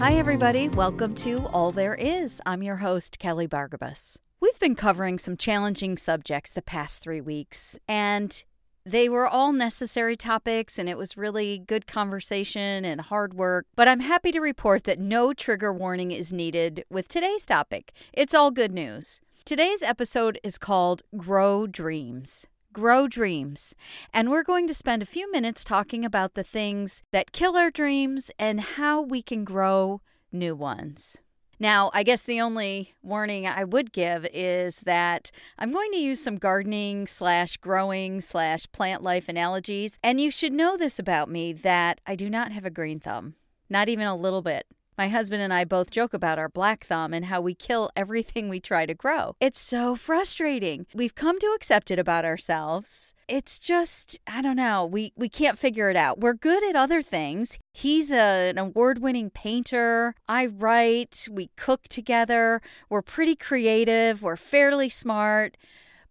Hi, everybody. Welcome to All There Is. I'm your host, Kelly Bargabos. We've been covering some challenging subjects the past three weeks, and they were all necessary topics, and it was really good conversation and hard work. But I'm happy to report that no trigger warning is needed with today's topic. It's all good news. Today's episode is called Grow Dreams. Grow Dreams. And we're going to spend a few minutes talking about the things that kill our dreams and how we can grow new ones. Now, I guess the only warning I would give is that I'm going to use some gardening slash growing slash plant life analogies. And you should know this about me that I do not have a green thumb, not even a little bit. My husband and I both joke about our black thumb and how we kill everything we try to grow. It's so frustrating. We've come to accept it about ourselves. It's just, I don't know, we, we can't figure it out. We're good at other things. He's a, an award winning painter. I write. We cook together. We're pretty creative. We're fairly smart.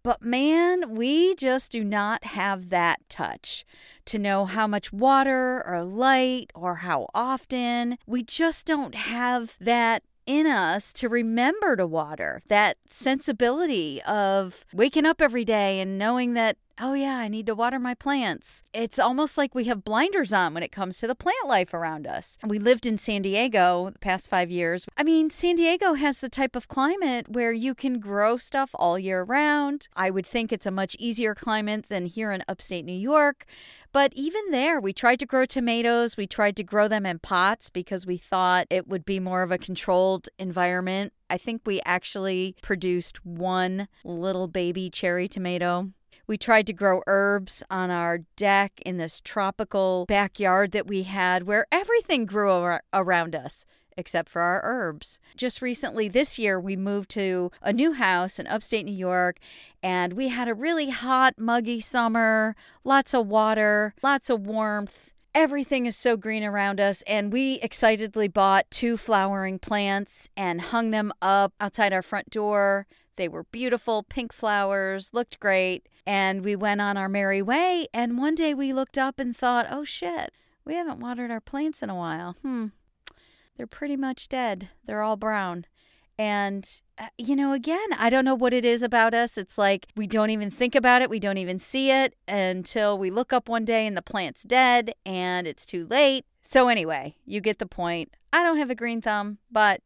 But man, we just do not have that touch to know how much water or light or how often. We just don't have that in us to remember to water, that sensibility of waking up every day and knowing that oh, yeah, I need to water my plants. It's almost like we have blinders on when it comes to the plant life around us. We lived in San Diego the past five years. I mean, San Diego has the type of climate where you can grow stuff all year round. I would think it's a much easier climate than here in upstate New York. But even there, we tried to grow tomatoes. We tried to grow them in pots because we thought it would be more of a controlled environment. I think we actually produced one little baby cherry tomato we tried to grow herbs on our deck in this tropical backyard that we had where everything grew ar- around us except for our herbs. Just recently this year, we moved to a new house in upstate New York, and we had a really hot, muggy summer, lots of water, lots of warmth. Everything is so green around us, and we excitedly bought two flowering plants and hung them up outside our front door. They were beautiful pink flowers, looked great. And we went on our merry way. And one day we looked up and thought, oh shit, we haven't watered our plants in a while. Hmm. They're pretty much dead. They're all brown. And, uh, you know, again, I don't know what it is about us. It's like we don't even think about it. We don't even see it until we look up one day and the plant's dead and it's too late. So, anyway, you get the point. I don't have a green thumb, but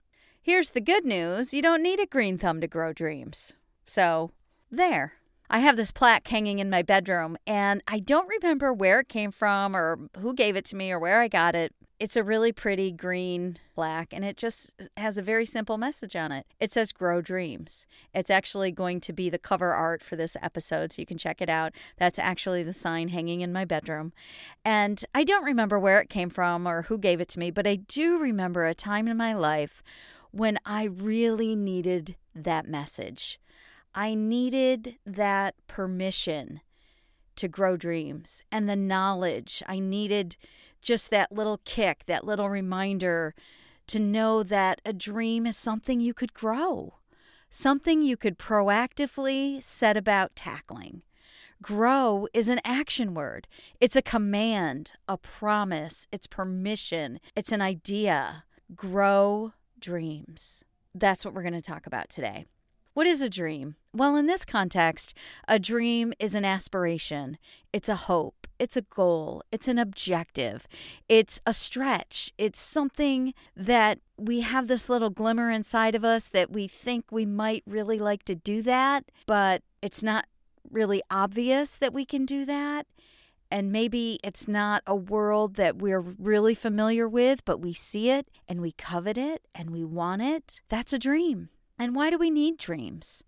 Here's the good news you don't need a green thumb to grow dreams. So, there. I have this plaque hanging in my bedroom, and I don't remember where it came from or who gave it to me or where I got it. It's a really pretty green plaque, and it just has a very simple message on it. It says Grow Dreams. It's actually going to be the cover art for this episode, so you can check it out. That's actually the sign hanging in my bedroom. And I don't remember where it came from or who gave it to me, but I do remember a time in my life when I really needed that message. I needed that permission to grow dreams and the knowledge. I needed just that little kick, that little reminder to know that a dream is something you could grow, something you could proactively set about tackling. Grow is an action word. It's a command, a promise, it's permission, it's an idea. Grow dreams. That's what we're going to talk about today. What is a dream? Well, in this context, a dream is an aspiration, it's a hope, it's a goal, it's an objective, it's a stretch, it's something that we have this little glimmer inside of us that we think we might really like to do that, but it's not really obvious that we can do that. And maybe it's not a world that we're really familiar with, but we see it and we covet it and we want it, that's a dream. And why do we need dreams?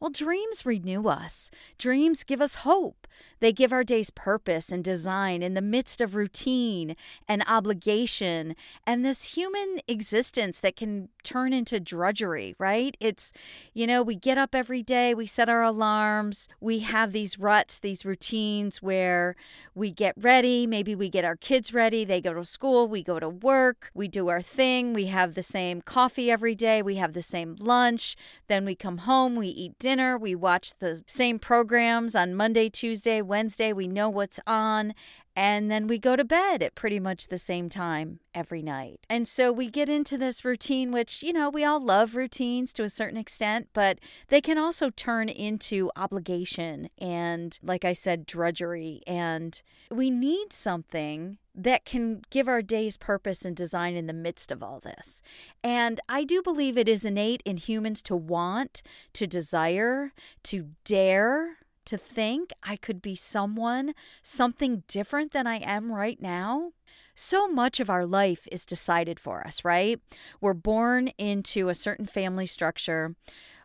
Well, dreams renew us. Dreams give us hope. They give our days purpose and design in the midst of routine and obligation and this human existence that can turn into drudgery, right? It's, you know, we get up every day, we set our alarms, we have these ruts, these routines where we get ready, maybe we get our kids ready, they go to school, we go to work, we do our thing, we have the same coffee every day, we have the same lunch, then we come home, we eat dinner dinner. We watch the same programs on Monday, Tuesday, Wednesday. We know what's on. And then we go to bed at pretty much the same time every night. And so we get into this routine, which, you know, we all love routines to a certain extent, but they can also turn into obligation and, like I said, drudgery. And we need something that can give our days purpose and design in the midst of all this. And I do believe it is innate in humans to want, to desire, to dare to think I could be someone, something different than I am right now. So much of our life is decided for us, right? We're born into a certain family structure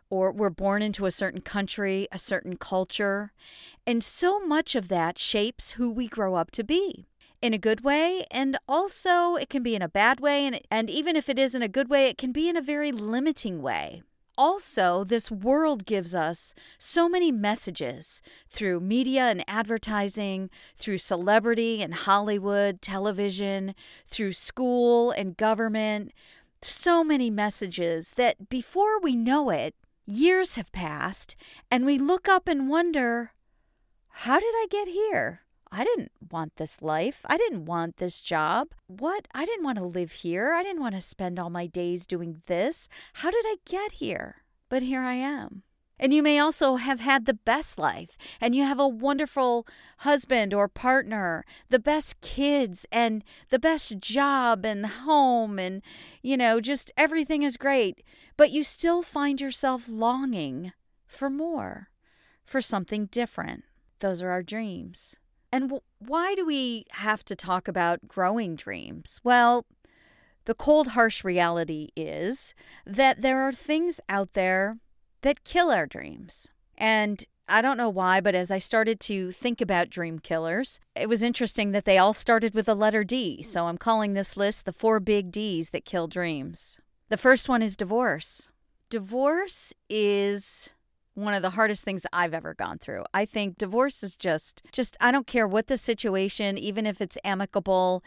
or we're born into a certain country, a certain culture, and so much of that shapes who we grow up to be in a good way and also it can be in a bad way and and even if it is in a good way it can be in a very limiting way also, this world gives us so many messages through media and advertising, through celebrity and Hollywood, television, through school and government. So many messages that before we know it, years have passed, and we look up and wonder, how did I get here? I didn't want this life. I didn't want this job. What? I didn't want to live here. I didn't want to spend all my days doing this. How did I get here? But here I am. And you may also have had the best life, and you have a wonderful husband or partner, the best kids, and the best job and home, and, you know, just everything is great. But you still find yourself longing for more, for something different. Those are our dreams. And why do we have to talk about growing dreams? Well, the cold, harsh reality is that there are things out there that kill our dreams. And I don't know why, but as I started to think about dream killers, it was interesting that they all started with the letter D. So I'm calling this list the four big D's that kill dreams. The first one is divorce. Divorce is one of the hardest things I've ever gone through. I think divorce is just just I don't care what the situation, even if it's amicable,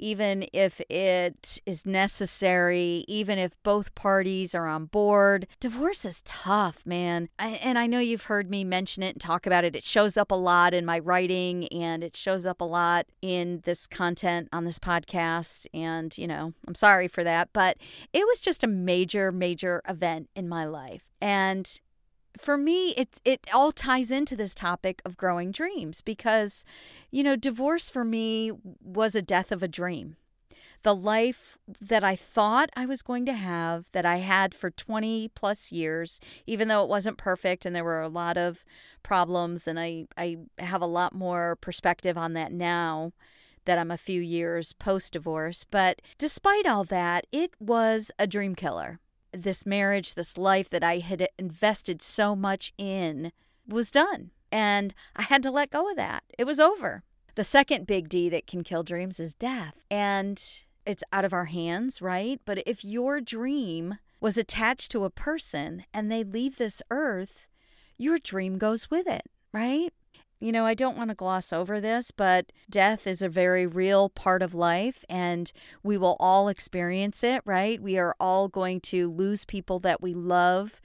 even if it is necessary, even if both parties are on board. Divorce is tough, man. I, and I know you've heard me mention it and talk about it. It shows up a lot in my writing and it shows up a lot in this content on this podcast. And, you know, I'm sorry for that, but it was just a major, major event in my life. And for me it it all ties into this topic of growing dreams because you know divorce for me was a death of a dream. The life that I thought I was going to have that I had for 20 plus years even though it wasn't perfect and there were a lot of problems and I I have a lot more perspective on that now that I'm a few years post divorce but despite all that it was a dream killer this marriage, this life that I had invested so much in was done. And I had to let go of that. It was over. The second big D that can kill dreams is death. And it's out of our hands, right? But if your dream was attached to a person and they leave this earth, your dream goes with it, right? You know, I don't want to gloss over this, but death is a very real part of life and we will all experience it, right? We are all going to lose people that we love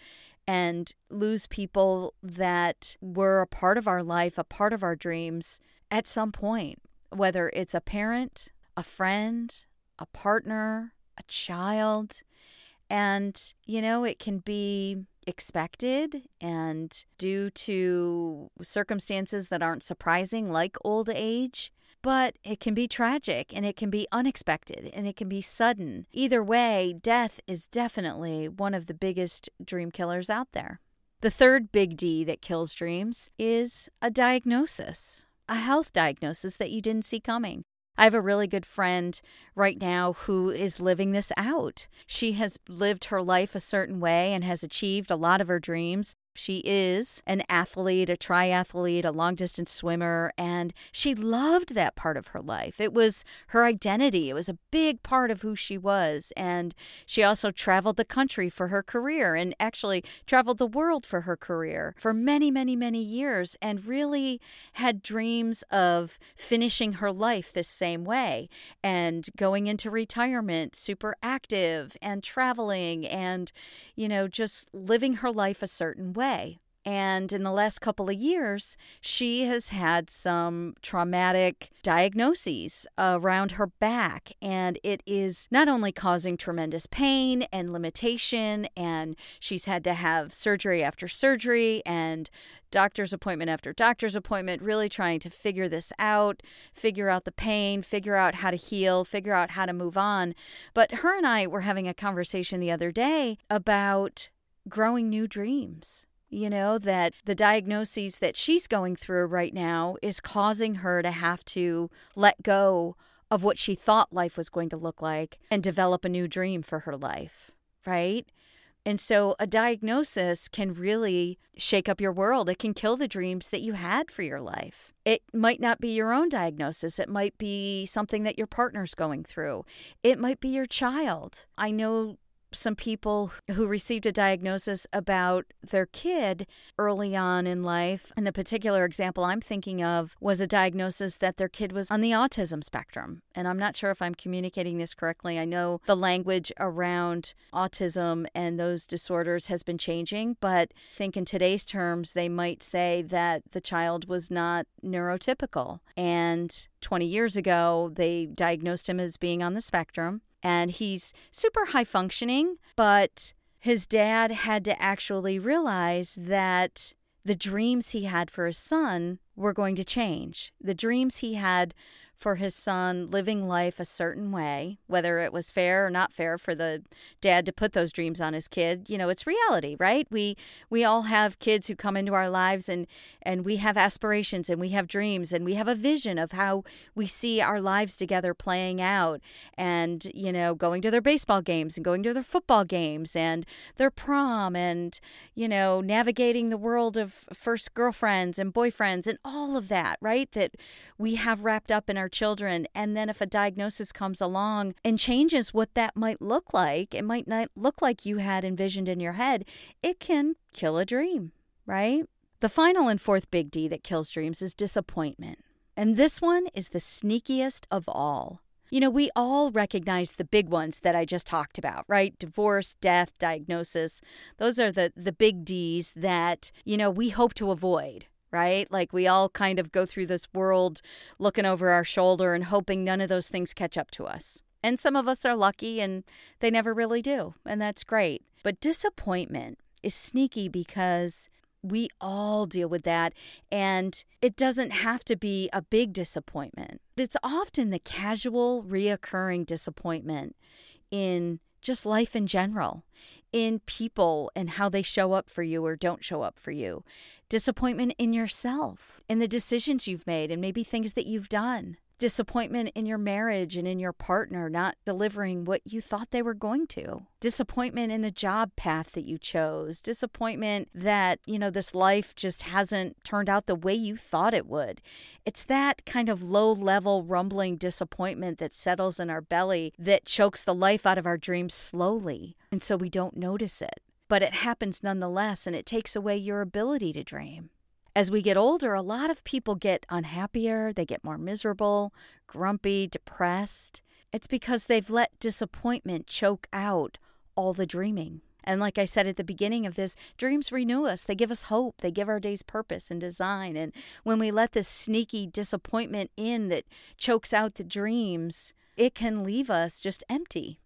and lose people that were a part of our life, a part of our dreams at some point, whether it's a parent, a friend, a partner, a child. And, you know, it can be expected and due to circumstances that aren't surprising, like old age. But it can be tragic and it can be unexpected and it can be sudden. Either way, death is definitely one of the biggest dream killers out there. The third big D that kills dreams is a diagnosis, a health diagnosis that you didn't see coming. I have a really good friend right now who is living this out. She has lived her life a certain way and has achieved a lot of her dreams. She is an athlete, a triathlete, a long distance swimmer, and she loved that part of her life. It was her identity, it was a big part of who she was. And she also traveled the country for her career and actually traveled the world for her career for many, many, many years and really had dreams of finishing her life this same way and going into retirement super active and traveling and, you know, just living her life a certain way way. And in the last couple of years, she has had some traumatic diagnoses around her back. And it is not only causing tremendous pain and limitation, and she's had to have surgery after surgery and doctor's appointment after doctor's appointment, really trying to figure this out, figure out the pain, figure out how to heal, figure out how to move on. But her and I were having a conversation the other day about growing new dreams. You know, that the diagnoses that she's going through right now is causing her to have to let go of what she thought life was going to look like and develop a new dream for her life, right? And so a diagnosis can really shake up your world. It can kill the dreams that you had for your life. It might not be your own diagnosis. It might be something that your partner's going through. It might be your child. I know some people who received a diagnosis about their kid early on in life. And the particular example I'm thinking of was a diagnosis that their kid was on the autism spectrum. And I'm not sure if I'm communicating this correctly. I know the language around autism and those disorders has been changing, but I think in today's terms, they might say that the child was not neurotypical. And 20 years ago, they diagnosed him as being on the spectrum and he's super high functioning, but his dad had to actually realize that the dreams he had for his son were going to change. The dreams he had for his son living life a certain way, whether it was fair or not fair for the dad to put those dreams on his kid. You know, it's reality, right? We we all have kids who come into our lives and and we have aspirations and we have dreams and we have a vision of how we see our lives together playing out and, you know, going to their baseball games and going to their football games and their prom and, you know, navigating the world of first girlfriends and boyfriends and all of that, right? That we have wrapped up in our our children. And then if a diagnosis comes along and changes what that might look like, it might not look like you had envisioned in your head, it can kill a dream, right? The final and fourth big D that kills dreams is disappointment. And this one is the sneakiest of all. You know, we all recognize the big ones that I just talked about, right? Divorce, death, diagnosis. Those are the the big Ds that, you know, we hope to avoid right? Like we all kind of go through this world looking over our shoulder and hoping none of those things catch up to us. And some of us are lucky and they never really do, and that's great. But disappointment is sneaky because we all deal with that, and it doesn't have to be a big disappointment. It's often the casual, reoccurring disappointment in just life in general, in people and how they show up for you or don't show up for you, disappointment in yourself, in the decisions you've made, and maybe things that you've done disappointment in your marriage and in your partner not delivering what you thought they were going to. Disappointment in the job path that you chose. Disappointment that you know this life just hasn't turned out the way you thought it would. It's that kind of low level rumbling disappointment that settles in our belly that chokes the life out of our dreams slowly and so we don't notice it. But it happens nonetheless and it takes away your ability to dream as we get older, a lot of people get unhappier, they get more miserable, grumpy, depressed. It's because they've let disappointment choke out all the dreaming. And like I said at the beginning of this, dreams renew us. They give us hope. They give our days purpose and design. And when we let this sneaky disappointment in that chokes out the dreams, it can leave us just empty.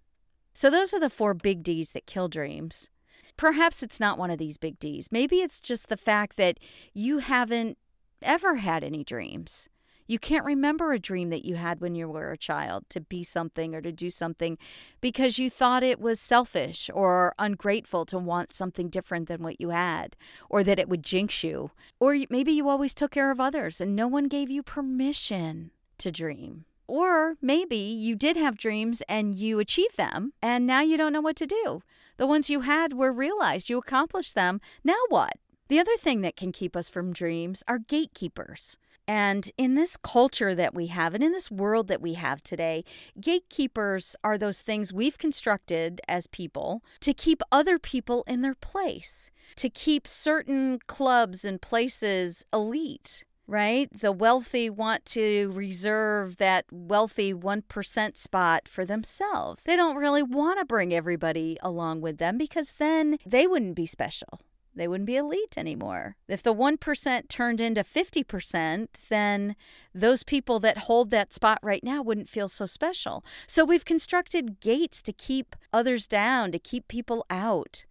So, those are the four big D's that kill dreams. Perhaps it's not one of these big D's. Maybe it's just the fact that you haven't ever had any dreams. You can't remember a dream that you had when you were a child to be something or to do something because you thought it was selfish or ungrateful to want something different than what you had or that it would jinx you. Or maybe you always took care of others and no one gave you permission to dream. Or maybe you did have dreams and you achieved them and now you don't know what to do. The ones you had were realized, you accomplished them. Now what? The other thing that can keep us from dreams are gatekeepers. And in this culture that we have, and in this world that we have today, gatekeepers are those things we've constructed as people to keep other people in their place, to keep certain clubs and places elite right? The wealthy want to reserve that wealthy 1% spot for themselves. They don't really want to bring everybody along with them because then they wouldn't be special. they wouldn't be elite anymore. If the 1% turned into 50%, then those people that hold that spot right now wouldn't feel so special. So we've constructed gates to keep others down, to keep people out.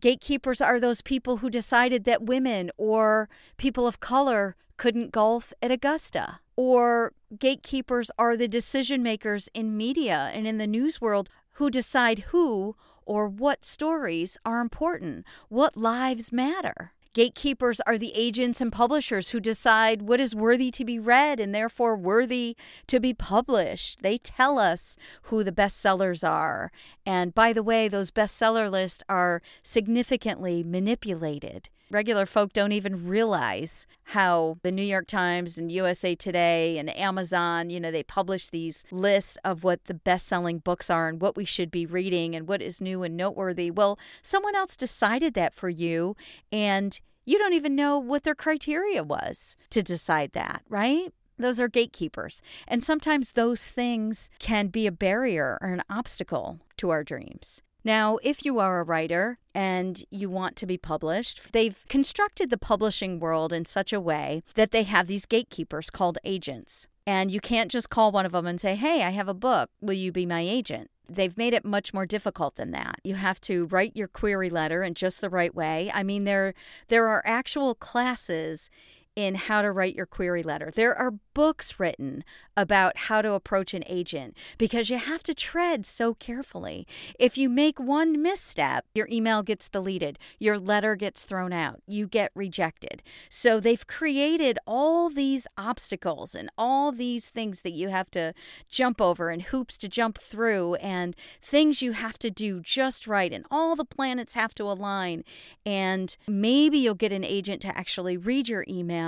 Gatekeepers are those people who decided that women or people of color couldn't golf at Augusta. Or gatekeepers are the decision makers in media and in the news world who decide who or what stories are important, what lives matter. Gatekeepers are the agents and publishers who decide what is worthy to be read and therefore worthy to be published. They tell us who the bestsellers are. And by the way, those bestseller lists are significantly manipulated regular folk don't even realize how the New York Times and USA Today and Amazon, you know, they publish these lists of what the best selling books are and what we should be reading and what is new and noteworthy. Well, someone else decided that for you, and you don't even know what their criteria was to decide that, right? Those are gatekeepers. And sometimes those things can be a barrier or an obstacle to our dreams. Now, if you are a writer and you want to be published, they've constructed the publishing world in such a way that they have these gatekeepers called agents. And you can't just call one of them and say, Hey, I have a book. Will you be my agent? They've made it much more difficult than that. You have to write your query letter in just the right way. I mean, there, there are actual classes in how to write your query letter. There are books written about how to approach an agent because you have to tread so carefully. If you make one misstep, your email gets deleted, your letter gets thrown out, you get rejected. So they've created all these obstacles and all these things that you have to jump over and hoops to jump through and things you have to do just right and all the planets have to align and maybe you'll get an agent to actually read your email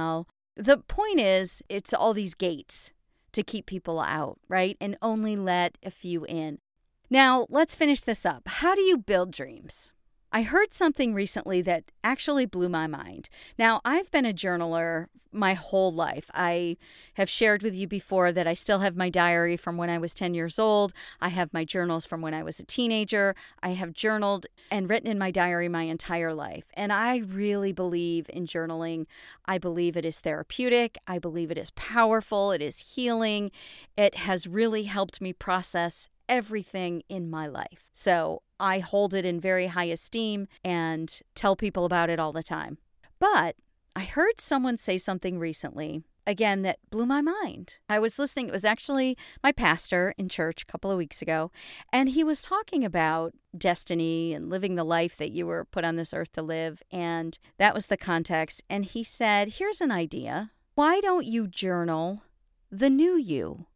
the point is, it's all these gates to keep people out, right? And only let a few in. Now, let's finish this up. How do you build dreams? I heard something recently that actually blew my mind. Now, I've been a journaler my whole life. I have shared with you before that I still have my diary from when I was 10 years old. I have my journals from when I was a teenager. I have journaled and written in my diary my entire life. And I really believe in journaling. I believe it is therapeutic. I believe it is powerful. It is healing. It has really helped me process everything in my life. So I hold it in very high esteem and tell people about it all the time. But I heard someone say something recently, again, that blew my mind. I was listening, it was actually my pastor in church a couple of weeks ago, and he was talking about destiny and living the life that you were put on this earth to live. And that was the context. And he said, Here's an idea. Why don't you journal the new you?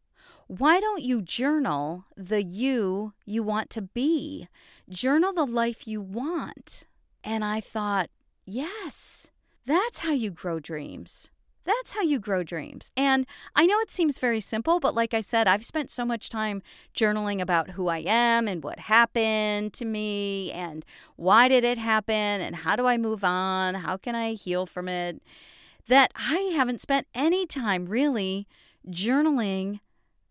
Why don't you journal the you you want to be? Journal the life you want. And I thought, yes, that's how you grow dreams. That's how you grow dreams. And I know it seems very simple, but like I said, I've spent so much time journaling about who I am and what happened to me and why did it happen and how do I move on? How can I heal from it? That I haven't spent any time really journaling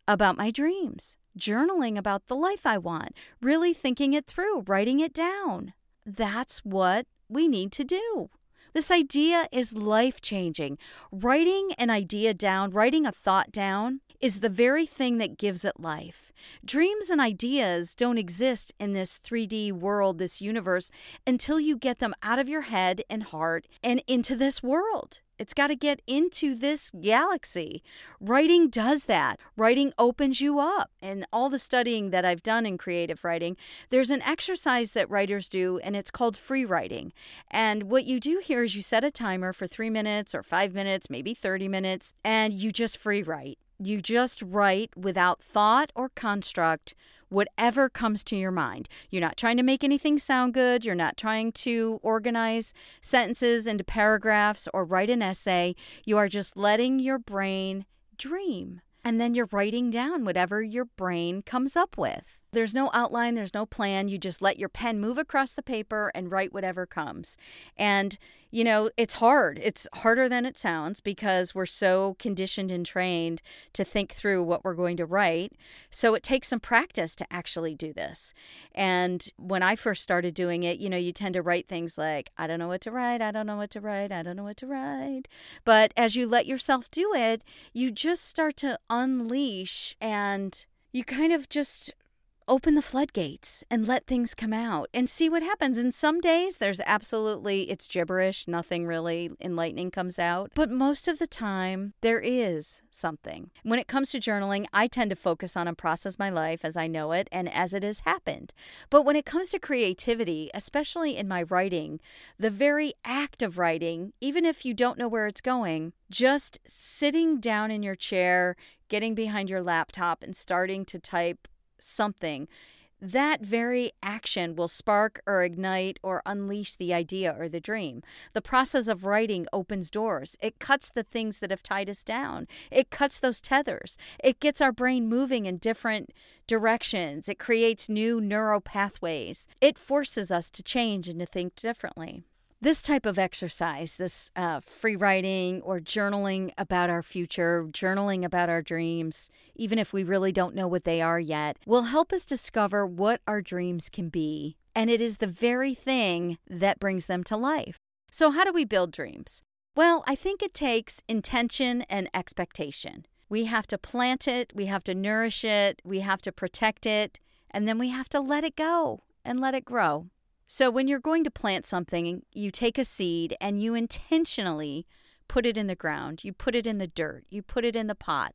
about my dreams, journaling about the life I want, really thinking it through, writing it down. That's what we need to do. This idea is life changing. Writing an idea down, writing a thought down, is the very thing that gives it life. Dreams and ideas don't exist in this 3D world, this universe, until you get them out of your head and heart and into this world. It's got to get into this galaxy. Writing does that. Writing opens you up. And all the studying that I've done in creative writing, there's an exercise that writers do, and it's called free writing. And what you do here is you set a timer for three minutes or five minutes, maybe 30 minutes, and you just free write. You just write without thought or construct whatever comes to your mind. You're not trying to make anything sound good. You're not trying to organize sentences into paragraphs or write an essay. You are just letting your brain dream. And then you're writing down whatever your brain comes up with. There's no outline, there's no plan. You just let your pen move across the paper and write whatever comes. And, you know, it's hard. It's harder than it sounds because we're so conditioned and trained to think through what we're going to write. So it takes some practice to actually do this. And when I first started doing it, you know, you tend to write things like, I don't know what to write, I don't know what to write, I don't know what to write. But as you let yourself do it, you just start to unleash and you kind of just open the floodgates and let things come out and see what happens. And some days there's absolutely, it's gibberish, nothing really enlightening comes out. But most of the time, there is something. When it comes to journaling, I tend to focus on and process my life as I know it and as it has happened. But when it comes to creativity, especially in my writing, the very act of writing, even if you don't know where it's going, just sitting down in your chair, getting behind your laptop, and starting to type something, that very action will spark or ignite or unleash the idea or the dream. The process of writing opens doors. It cuts the things that have tied us down. It cuts those tethers. It gets our brain moving in different directions. It creates new neural pathways. It forces us to change and to think differently. This type of exercise, this uh, free writing or journaling about our future, journaling about our dreams, even if we really don't know what they are yet, will help us discover what our dreams can be. And it is the very thing that brings them to life. So, how do we build dreams? Well, I think it takes intention and expectation. We have to plant it, we have to nourish it, we have to protect it, and then we have to let it go and let it grow. So, when you're going to plant something, you take a seed and you intentionally put it in the ground, you put it in the dirt, you put it in the pot.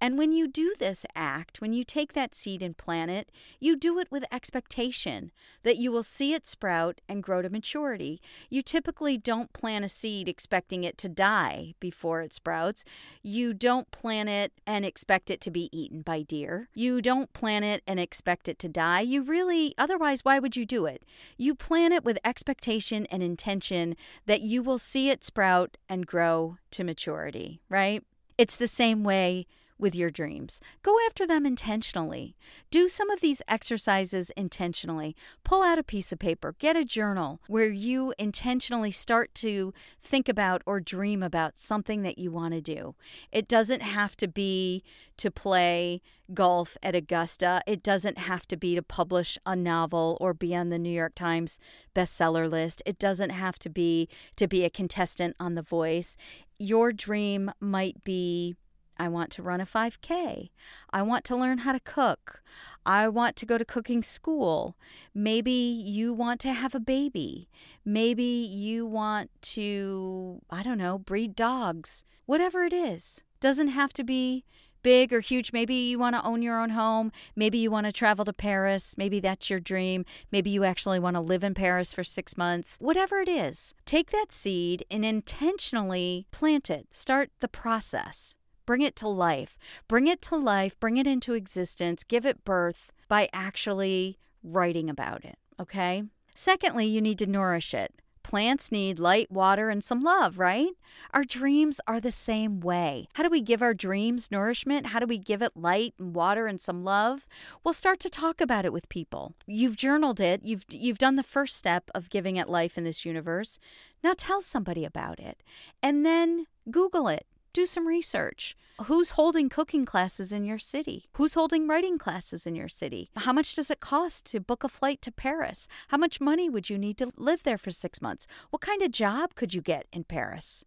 And when you do this act, when you take that seed and plant it, you do it with expectation that you will see it sprout and grow to maturity. You typically don't plant a seed expecting it to die before it sprouts. You don't plant it and expect it to be eaten by deer. You don't plant it and expect it to die. You really, otherwise, why would you do it? You plant it with expectation and intention that you will see it sprout and grow grow to maturity, right? It's the same way with your dreams. Go after them intentionally. Do some of these exercises intentionally. Pull out a piece of paper, get a journal where you intentionally start to think about or dream about something that you want to do. It doesn't have to be to play golf at Augusta, it doesn't have to be to publish a novel or be on the New York Times bestseller list, it doesn't have to be to be a contestant on The Voice. Your dream might be I want to run a 5K. I want to learn how to cook. I want to go to cooking school. Maybe you want to have a baby. Maybe you want to, I don't know, breed dogs. Whatever it is. Doesn't have to be big or huge. Maybe you want to own your own home. Maybe you want to travel to Paris. Maybe that's your dream. Maybe you actually want to live in Paris for six months. Whatever it is, take that seed and intentionally plant it. Start the process. Bring it to life. Bring it to life, bring it into existence, give it birth by actually writing about it, okay? Secondly, you need to nourish it. Plants need light, water, and some love, right? Our dreams are the same way. How do we give our dreams nourishment? How do we give it light and water and some love? We'll start to talk about it with people. You've journaled it. You've you've done the first step of giving it life in this universe. Now tell somebody about it. And then Google it do some research. Who's holding cooking classes in your city? Who's holding writing classes in your city? How much does it cost to book a flight to Paris? How much money would you need to live there for six months? What kind of job could you get in Paris?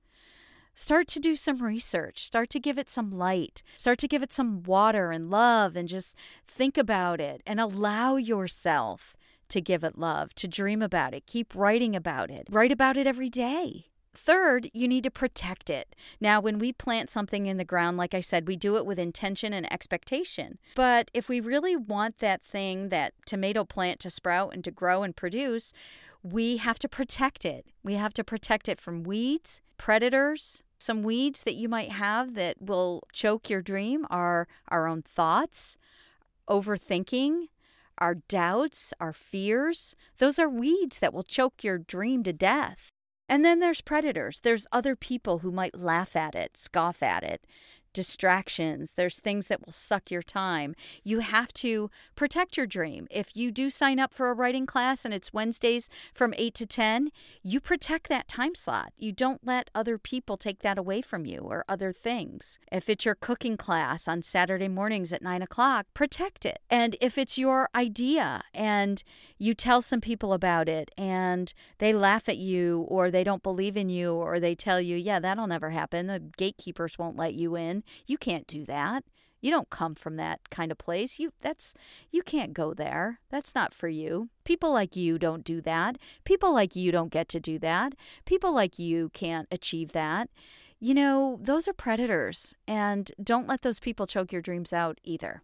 Start to do some research. Start to give it some light. Start to give it some water and love and just think about it and allow yourself to give it love, to dream about it. Keep writing about it. Write about it every day. Third, you need to protect it. Now, when we plant something in the ground, like I said, we do it with intention and expectation. But if we really want that thing, that tomato plant to sprout and to grow and produce, we have to protect it. We have to protect it from weeds, predators. Some weeds that you might have that will choke your dream are our own thoughts, overthinking, our doubts, our fears. Those are weeds that will choke your dream to death. And then there's predators. There's other people who might laugh at it, scoff at it, distractions, there's things that will suck your time. You have to protect your dream. If you do sign up for a writing class and it's Wednesdays from 8 to 10, you protect that time slot. You don't let other people take that away from you or other things. If it's your cooking class on Saturday mornings at 9 o'clock, protect it. And if it's your idea and you tell some people about it and they laugh at you or they don't believe in you or they tell you, yeah, that'll never happen, the gatekeepers won't let you in you can't do that. You don't come from that kind of place. You that's you can't go there. That's not for you. People like you don't do that. People like you don't get to do that. People like you can't achieve that. You know, those are predators and don't let those people choke your dreams out either.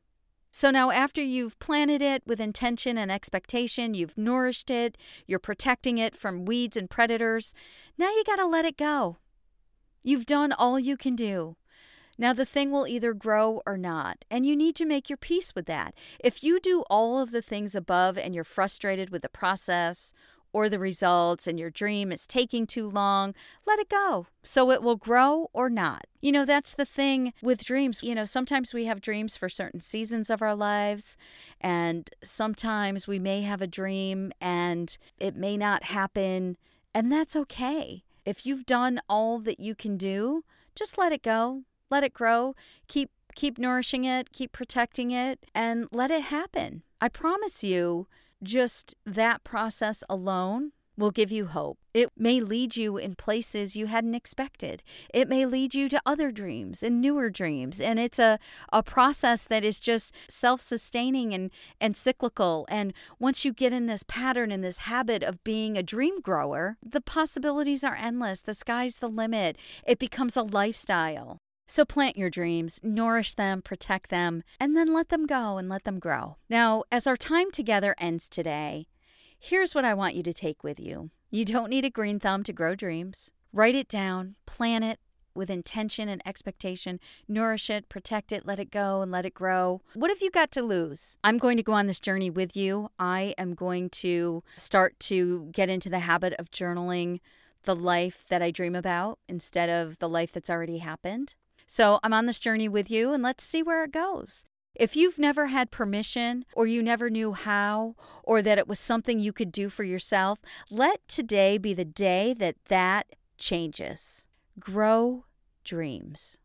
So now, after you've planted it with intention and expectation, you've nourished it, you're protecting it from weeds and predators, now you got to let it go. You've done all you can do. Now, the thing will either grow or not, and you need to make your peace with that. If you do all of the things above and you're frustrated with the process or the results and your dream is taking too long, let it go. So it will grow or not. You know, that's the thing with dreams. You know, sometimes we have dreams for certain seasons of our lives, and sometimes we may have a dream and it may not happen, and that's okay. If you've done all that you can do, just let it go let it grow, keep keep nourishing it, keep protecting it and let it happen. I promise you, just that process alone will give you hope. It may lead you in places you hadn't expected. It may lead you to other dreams and newer dreams. And it's a, a process that is just self sustaining and, and cyclical. And once you get in this pattern and this habit of being a dream grower, the possibilities are endless. The sky's the limit. It becomes a lifestyle. So plant your dreams, nourish them, protect them, and then let them go and let them grow. Now, as our time together ends today, here's what I want you to take with you. You don't need a green thumb to grow dreams. Write it down, plan it with intention and expectation, nourish it, protect it, let it go, and let it grow. What have you got to lose? I'm going to go on this journey with you. I am going to start to get into the habit of journaling the life that I dream about instead of the life that's already happened. So I'm on this journey with you and let's see where it goes. If you've never had permission, or you never knew how, or that it was something you could do for yourself, let today be the day that that changes. Grow dreams.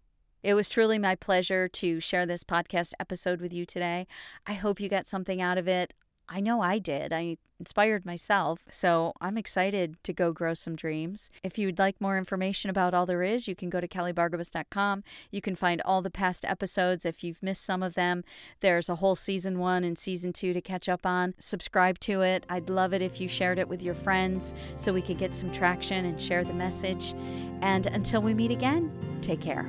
It was truly my pleasure to share this podcast episode with you today. I hope you got something out of it. I know I did. I inspired myself. So I'm excited to go grow some dreams. If you'd like more information about all there is, you can go to kellybargabos.com. You can find all the past episodes. If you've missed some of them, there's a whole season one and season two to catch up on. Subscribe to it. I'd love it if you shared it with your friends so we could get some traction and share the message. And until we meet again, take care.